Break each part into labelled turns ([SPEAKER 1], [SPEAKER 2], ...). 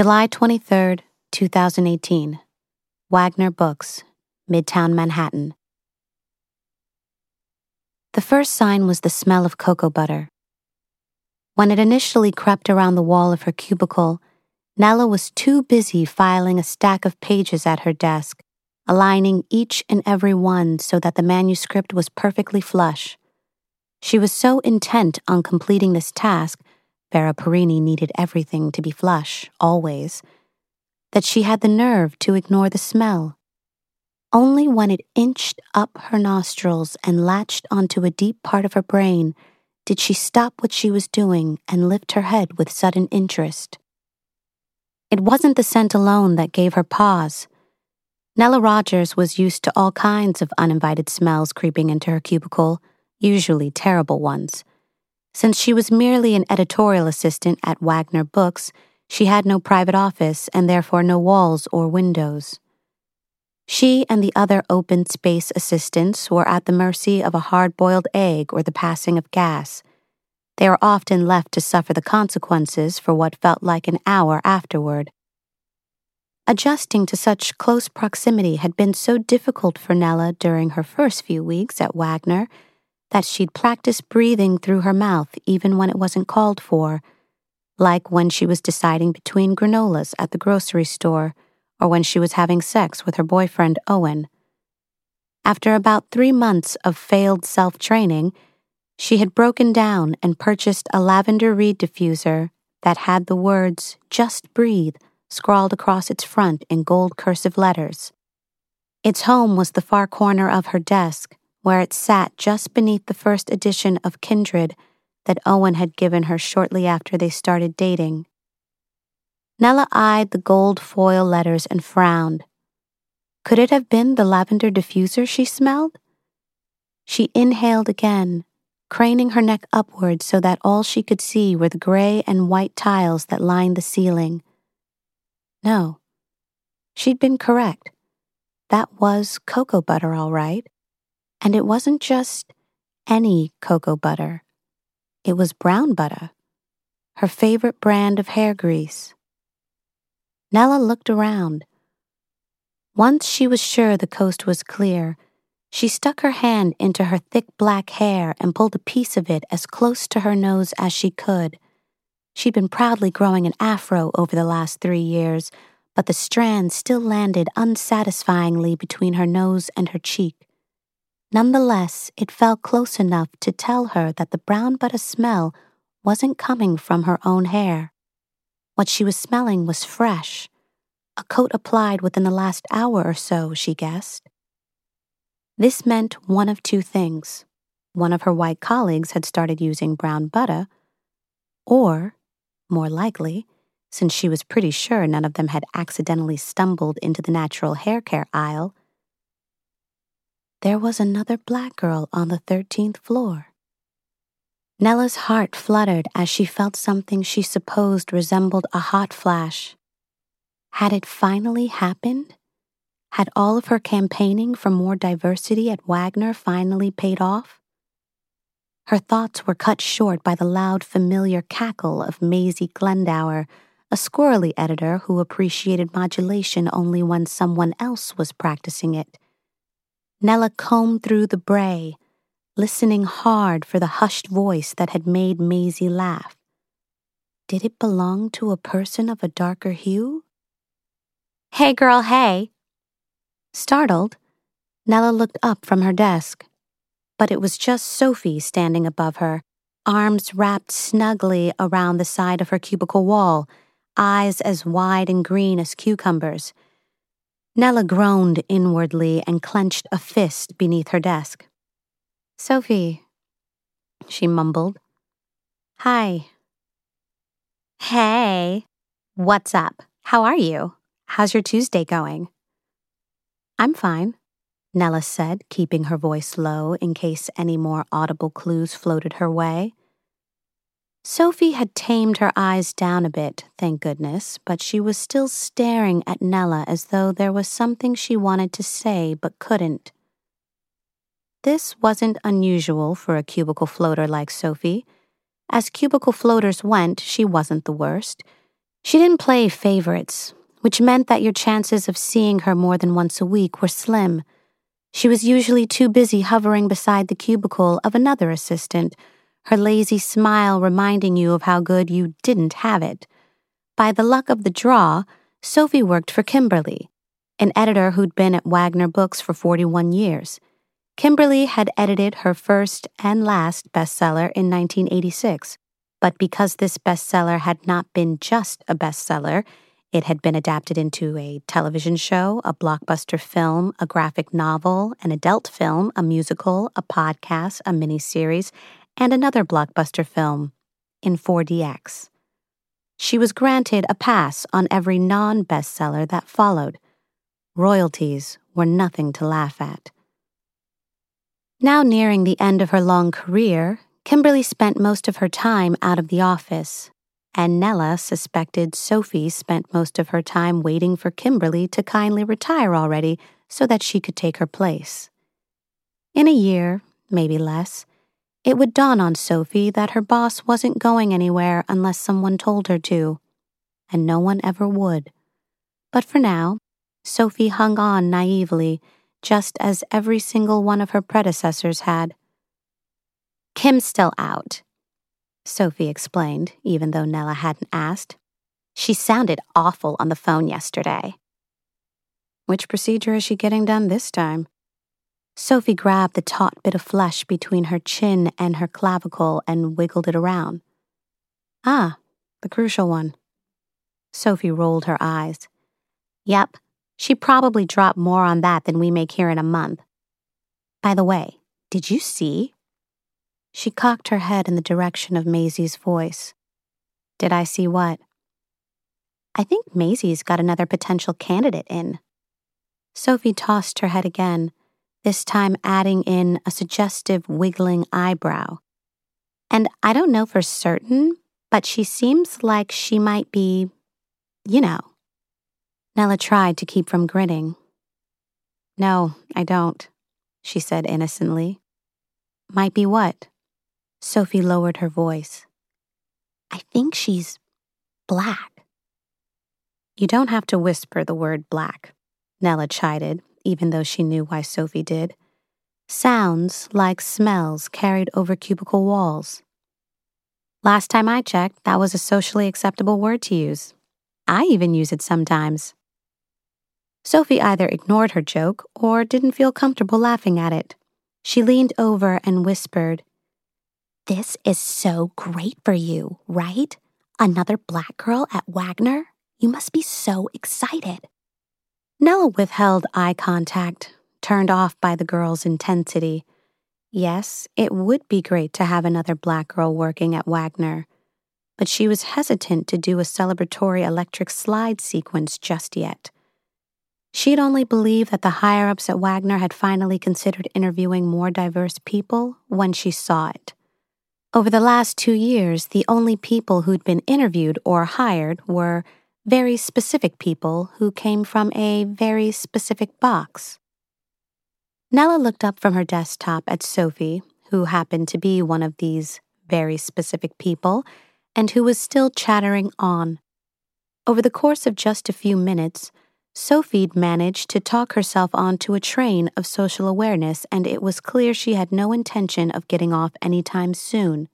[SPEAKER 1] July 23rd, 2018. Wagner Books, Midtown Manhattan. The first sign was the smell of cocoa butter. When it initially crept around the wall of her cubicle, Nella was too busy filing a stack of pages at her desk, aligning each and every one so that the manuscript was perfectly flush. She was so intent on completing this task, Vera Parini needed everything to be flush, always that she had the nerve to ignore the smell. Only when it inched up her nostrils and latched onto a deep part of her brain did she stop what she was doing and lift her head with sudden interest. It wasn't the scent alone that gave her pause. Nella Rogers was used to all kinds of uninvited smells creeping into her cubicle, usually terrible ones. Since she was merely an editorial assistant at Wagner Books, she had no private office and therefore no walls or windows. She and the other open space assistants were at the mercy of a hard boiled egg or the passing of gas. They were often left to suffer the consequences for what felt like an hour afterward. Adjusting to such close proximity had been so difficult for Nella during her first few weeks at Wagner that she'd practice breathing through her mouth even when it wasn't called for like when she was deciding between granolas at the grocery store or when she was having sex with her boyfriend Owen. After about three months of failed self training, she had broken down and purchased a lavender reed diffuser that had the words, Just Breathe, scrawled across its front in gold cursive letters. Its home was the far corner of her desk, where it sat just beneath the first edition of Kindred that Owen had given her shortly after they started dating. Nella eyed the gold foil letters and frowned. Could it have been the lavender diffuser she smelled? She inhaled again, craning her neck upward so that all she could see were the gray and white tiles that lined the ceiling. No, she'd been correct. That was cocoa butter, all right. And it wasn't just any cocoa butter. It was brown butter, her favorite brand of hair grease. Nella looked around. Once she was sure the coast was clear, she stuck her hand into her thick black hair and pulled a piece of it as close to her nose as she could. She'd been proudly growing an afro over the last three years, but the strand still landed unsatisfyingly between her nose and her cheek. Nonetheless, it felt close enough to tell her that the brown butter smell wasn't coming from her own hair. What she was smelling was fresh, a coat applied within the last hour or so, she guessed. This meant one of two things. One of her white colleagues had started using brown butter, or, more likely, since she was pretty sure none of them had accidentally stumbled into the natural hair care aisle, there was another black girl on the 13th floor. Nella's heart fluttered as she felt something she supposed resembled a hot flash. Had it finally happened? Had all of her campaigning for more diversity at Wagner finally paid off? Her thoughts were cut short by the loud, familiar cackle of Maisie Glendower, a squirrely editor who appreciated modulation only when someone else was practicing it Nella combed through the bray, listening hard for the hushed voice that had made Maisie laugh. Did it belong to a person of a darker hue? Hey, girl, hey. Startled, Nella looked up from her desk, but it was just Sophie standing above her, arms wrapped snugly around the side of her cubicle wall, eyes as wide and green as cucumbers. Nella groaned inwardly and clenched a fist beneath her desk. Sophie, she mumbled. Hi. Hey. What's up? How are you? How's your Tuesday going? I'm fine, Nella said, keeping her voice low in case any more audible clues floated her way. Sophie had tamed her eyes down a bit, thank goodness, but she was still staring at Nella as though there was something she wanted to say but couldn't. This wasn't unusual for a cubicle floater like Sophie. As cubicle floaters went, she wasn't the worst. She didn't play favorites, which meant that your chances of seeing her more than once a week were slim. She was usually too busy hovering beside the cubicle of another assistant, her lazy smile reminding you of how good you didn't have it. By the luck of the draw, Sophie worked for Kimberly, an editor who'd been at Wagner Books for 41 years. Kimberly had edited her first and last bestseller in 1986, but because this bestseller had not been just a bestseller, it had been adapted into a television show, a blockbuster film, a graphic novel, an adult film, a musical, a podcast, a miniseries, and another blockbuster film in 4DX. She was granted a pass on every non bestseller that followed. Royalties were nothing to laugh at. Now nearing the end of her long career, Kimberly spent most of her time out of the office, and Nella suspected Sophie spent most of her time waiting for Kimberly to kindly retire already so that she could take her place. In a year, maybe less, it would dawn on Sophie that her boss wasn't going anywhere unless someone told her to, and no one ever would. But for now, Sophie hung on naively, just as every single one of her predecessors had. Kim's still out, Sophie explained, even though Nella hadn't asked. She sounded awful on the phone yesterday. Which procedure is she getting done this time? Sophie grabbed the taut bit of flesh between her chin and her clavicle and wiggled it around. Ah, the crucial one. Sophie rolled her eyes. Yep, she probably dropped more on that than we make here in a month. By the way, did you see? She cocked her head in the direction of Maisie's voice. Did I see what? I think Maisie's got another potential candidate in. Sophie tossed her head again, this time adding in a suggestive wiggling eyebrow. And I don't know for certain, but she seems like she might be, you know. Nella tried to keep from grinning. No, I don't, she said innocently. Might be what? Sophie lowered her voice. I think she's black. You don't have to whisper the word black, Nella chided, even though she knew why Sophie did. Sounds like smells carried over cubicle walls. Last time I checked, that was a socially acceptable word to use. I even use it sometimes. Sophie either ignored her joke or didn't feel comfortable laughing at it. She leaned over and whispered, this is so great for you, right? Another black girl at Wagner? You must be so excited. Nella withheld eye contact, turned off by the girl's intensity. Yes, it would be great to have another black girl working at Wagner, but she was hesitant to do a celebratory electric slide sequence just yet. She'd only believed that the higher ups at Wagner had finally considered interviewing more diverse people when she saw it. Over the last two years, the only people who'd been interviewed or hired were very specific people who came from a very specific box. Nella looked up from her desktop at Sophie, who happened to be one of these very specific people, and who was still chattering on. Over the course of just a few minutes, Sophie'd managed to talk herself onto a train of social awareness, and it was clear she had no intention of getting off anytime soon.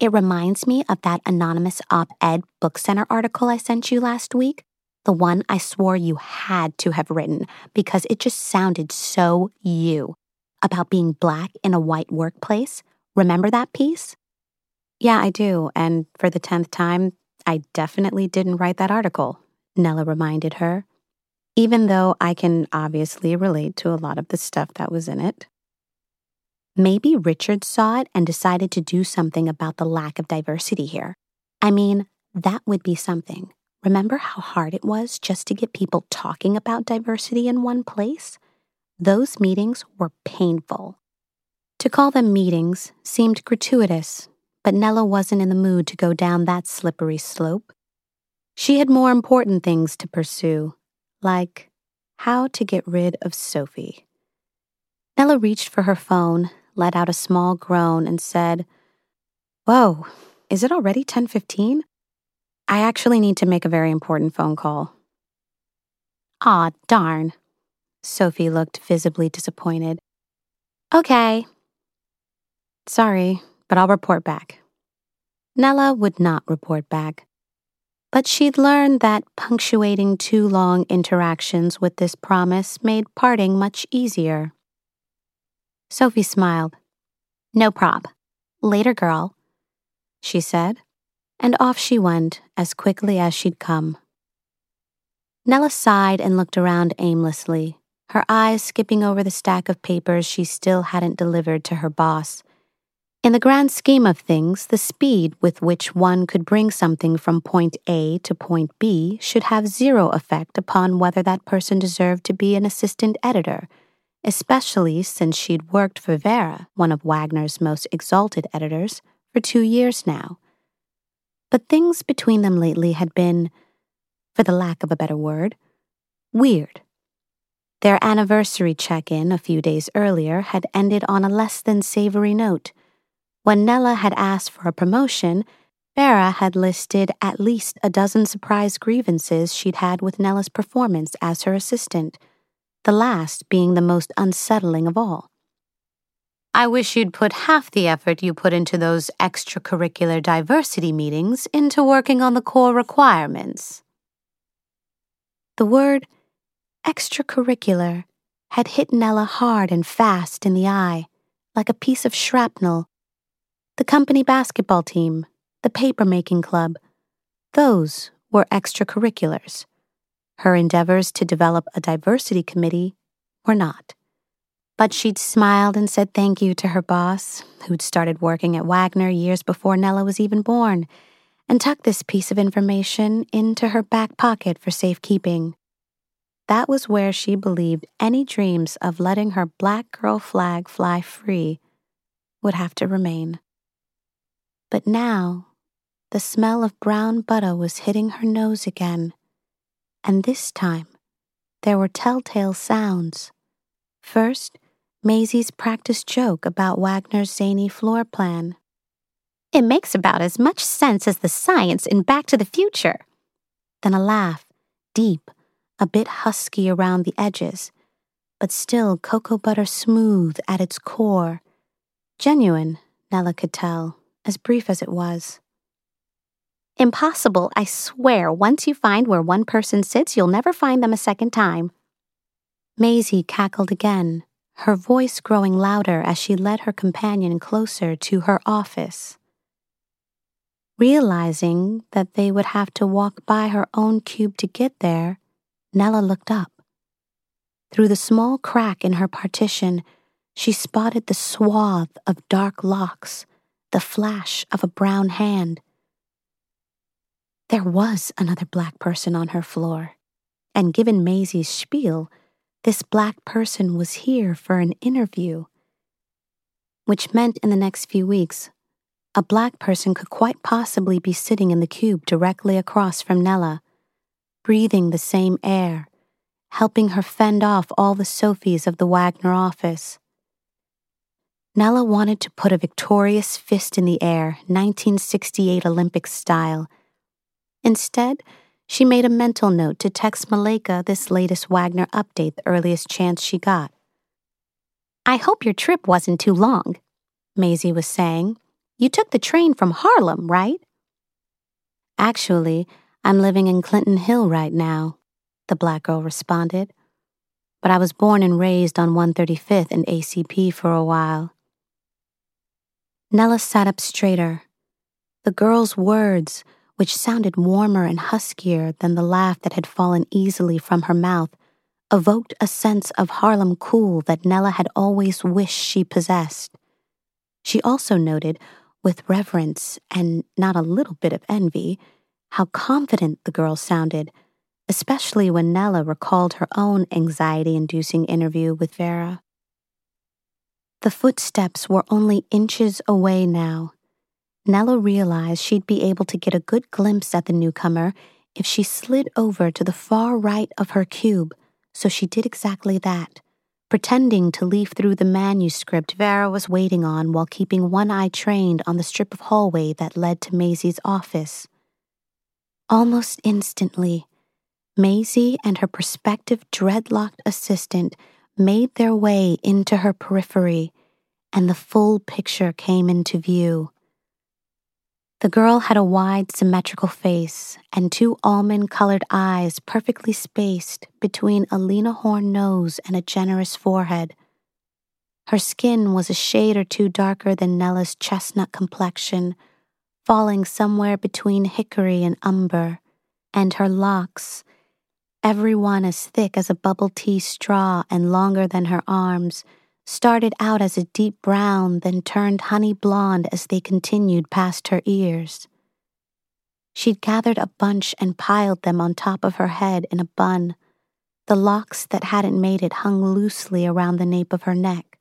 [SPEAKER 1] It reminds me of that anonymous op ed book center article I sent you last week, the one I swore you had to have written because it just sounded so you about being black in a white workplace. Remember that piece? Yeah, I do. And for the 10th time, I definitely didn't write that article. Nella reminded her, even though I can obviously relate to a lot of the stuff that was in it. Maybe Richard saw it and decided to do something about the lack of diversity here. I mean, that would be something. Remember how hard it was just to get people talking about diversity in one place? Those meetings were painful. To call them meetings seemed gratuitous, but Nella wasn't in the mood to go down that slippery slope. She had more important things to pursue, like how to get rid of Sophie. Nella reached for her phone, let out a small groan, and said, Whoa, is it already 1015? I actually need to make a very important phone call. Aw, darn. Sophie looked visibly disappointed. Okay. Sorry, but I'll report back. Nella would not report back. But she'd learned that punctuating too long interactions with this promise made parting much easier. Sophie smiled. No prob. Later, girl, she said, and off she went as quickly as she'd come. Nella sighed and looked around aimlessly, her eyes skipping over the stack of papers she still hadn't delivered to her boss. In the grand scheme of things, the speed with which one could bring something from point A to point B should have zero effect upon whether that person deserved to be an assistant editor, especially since she'd worked for Vera, one of Wagner's most exalted editors, for two years now. But things between them lately had been, for the lack of a better word, weird. Their anniversary check in a few days earlier had ended on a less than savory note. When Nella had asked for a promotion, Vera had listed at least a dozen surprise grievances she'd had with Nella's performance as her assistant, the last being the most unsettling of all. I wish you'd put half the effort you put into those extracurricular diversity meetings into working on the core requirements. The word extracurricular had hit Nella hard and fast in the eye, like a piece of shrapnel the company basketball team, the paper-making club. Those were extracurriculars. Her endeavors to develop a diversity committee were not. But she'd smiled and said thank you to her boss, who'd started working at Wagner years before Nella was even born, and tucked this piece of information into her back pocket for safekeeping. That was where she believed any dreams of letting her black girl flag fly free would have to remain. But now, the smell of brown butter was hitting her nose again, and this time, there were telltale sounds. First, Maisie's practiced joke about Wagner's zany floor plan. It makes about as much sense as the science in Back to the Future. Then a laugh, deep, a bit husky around the edges, but still cocoa butter smooth at its core. Genuine, Nella could tell as brief as it was. Impossible, I swear. Once you find where one person sits, you'll never find them a second time. Maisie cackled again, her voice growing louder as she led her companion closer to her office. Realizing that they would have to walk by her own cube to get there, Nella looked up. Through the small crack in her partition, she spotted the swath of dark locks the flash of a brown hand. There was another black person on her floor, and given Maisie's spiel, this black person was here for an interview. Which meant in the next few weeks, a black person could quite possibly be sitting in the cube directly across from Nella, breathing the same air, helping her fend off all the Sophies of the Wagner office. Nella wanted to put a victorious fist in the air, 1968 Olympic style. Instead, she made a mental note to text Malika this latest Wagner update the earliest chance she got. I hope your trip wasn't too long, Maisie was saying. You took the train from Harlem, right? Actually, I'm living in Clinton Hill right now, the black girl responded. But I was born and raised on 135th and ACP for a while. Nella sat up straighter. The girl's words, which sounded warmer and huskier than the laugh that had fallen easily from her mouth, evoked a sense of Harlem cool that Nella had always wished she possessed. She also noted, with reverence and not a little bit of envy, how confident the girl sounded, especially when Nella recalled her own anxiety inducing interview with Vera. The footsteps were only inches away now. Nella realized she'd be able to get a good glimpse at the newcomer if she slid over to the far right of her cube, so she did exactly that, pretending to leaf through the manuscript Vera was waiting on while keeping one eye trained on the strip of hallway that led to Maisie's office. Almost instantly, Maisie and her prospective dreadlocked assistant made their way into her periphery, and the full picture came into view. The girl had a wide, symmetrical face and two almond colored eyes perfectly spaced between a Lena Horne nose and a generous forehead. Her skin was a shade or two darker than Nella's chestnut complexion, falling somewhere between hickory and umber, and her locks, every one as thick as a bubble tea straw and longer than her arms, started out as a deep brown, then turned honey blonde as they continued past her ears. She'd gathered a bunch and piled them on top of her head in a bun. The locks that hadn't made it hung loosely around the nape of her neck.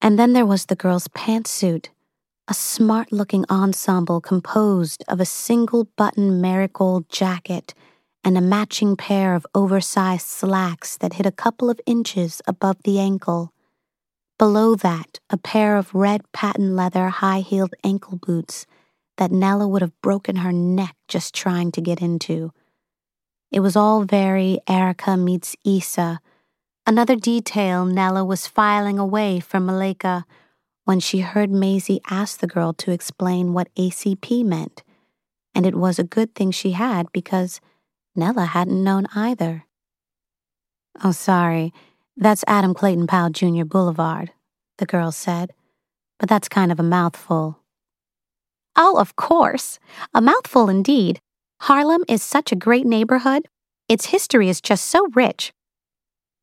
[SPEAKER 1] And then there was the girl's pantsuit, a smart looking ensemble composed of a single button marigold jacket and a matching pair of oversized slacks that hit a couple of inches above the ankle. Below that, a pair of red patent leather high heeled ankle boots that Nella would have broken her neck just trying to get into. It was all very Erykah meets Issa, another detail Nella was filing away from Malika when she heard Maisie ask the girl to explain what ACP meant. And it was a good thing she had because Nella hadn't known either. Oh, sorry. That's Adam Clayton Powell Jr. Boulevard, the girl said. But that's kind of a mouthful.
[SPEAKER 2] Oh, of course. A mouthful indeed. Harlem is such a great neighborhood. Its history is just so rich.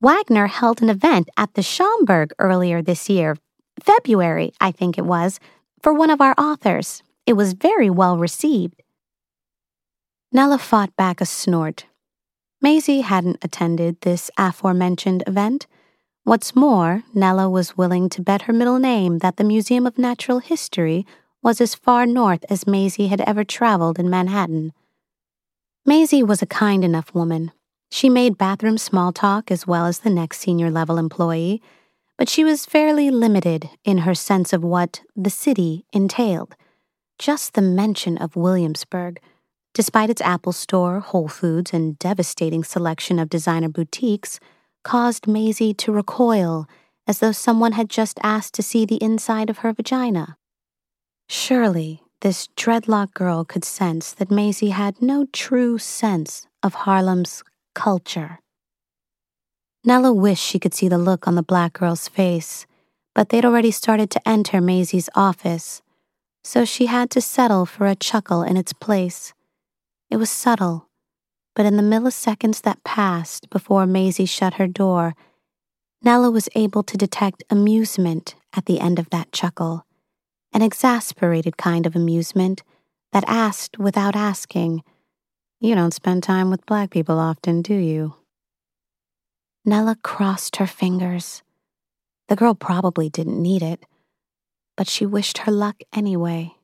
[SPEAKER 2] Wagner held an event at the Schomburg earlier this year, February, I think it was, for one of our authors. It was very well received.
[SPEAKER 1] Nella fought back a snort. Maisie hadn't attended this aforementioned event. What's more, Nella was willing to bet her middle name that the Museum of Natural History was as far north as Maisie had ever traveled in Manhattan. Maisie was a kind enough woman. She made bathroom small talk as well as the next senior level employee, but she was fairly limited in her sense of what the city entailed. Just the mention of Williamsburg despite its Apple Store, Whole Foods, and devastating selection of designer boutiques, caused Maisie to recoil as though someone had just asked to see the inside of her vagina. Surely, this dreadlock girl could sense that Maisie had no true sense of Harlem's culture. Nella wished she could see the look on the black girl's face, but they'd already started to enter Maisie's office, so she had to settle for a chuckle in its place. It was subtle, but in the milliseconds that passed before Maisie shut her door, Nella was able to detect amusement at the end of that chuckle, an exasperated kind of amusement that asked without asking, You don't spend time with black people often, do you? Nella crossed her fingers. The girl probably didn't need it, but she wished her luck anyway.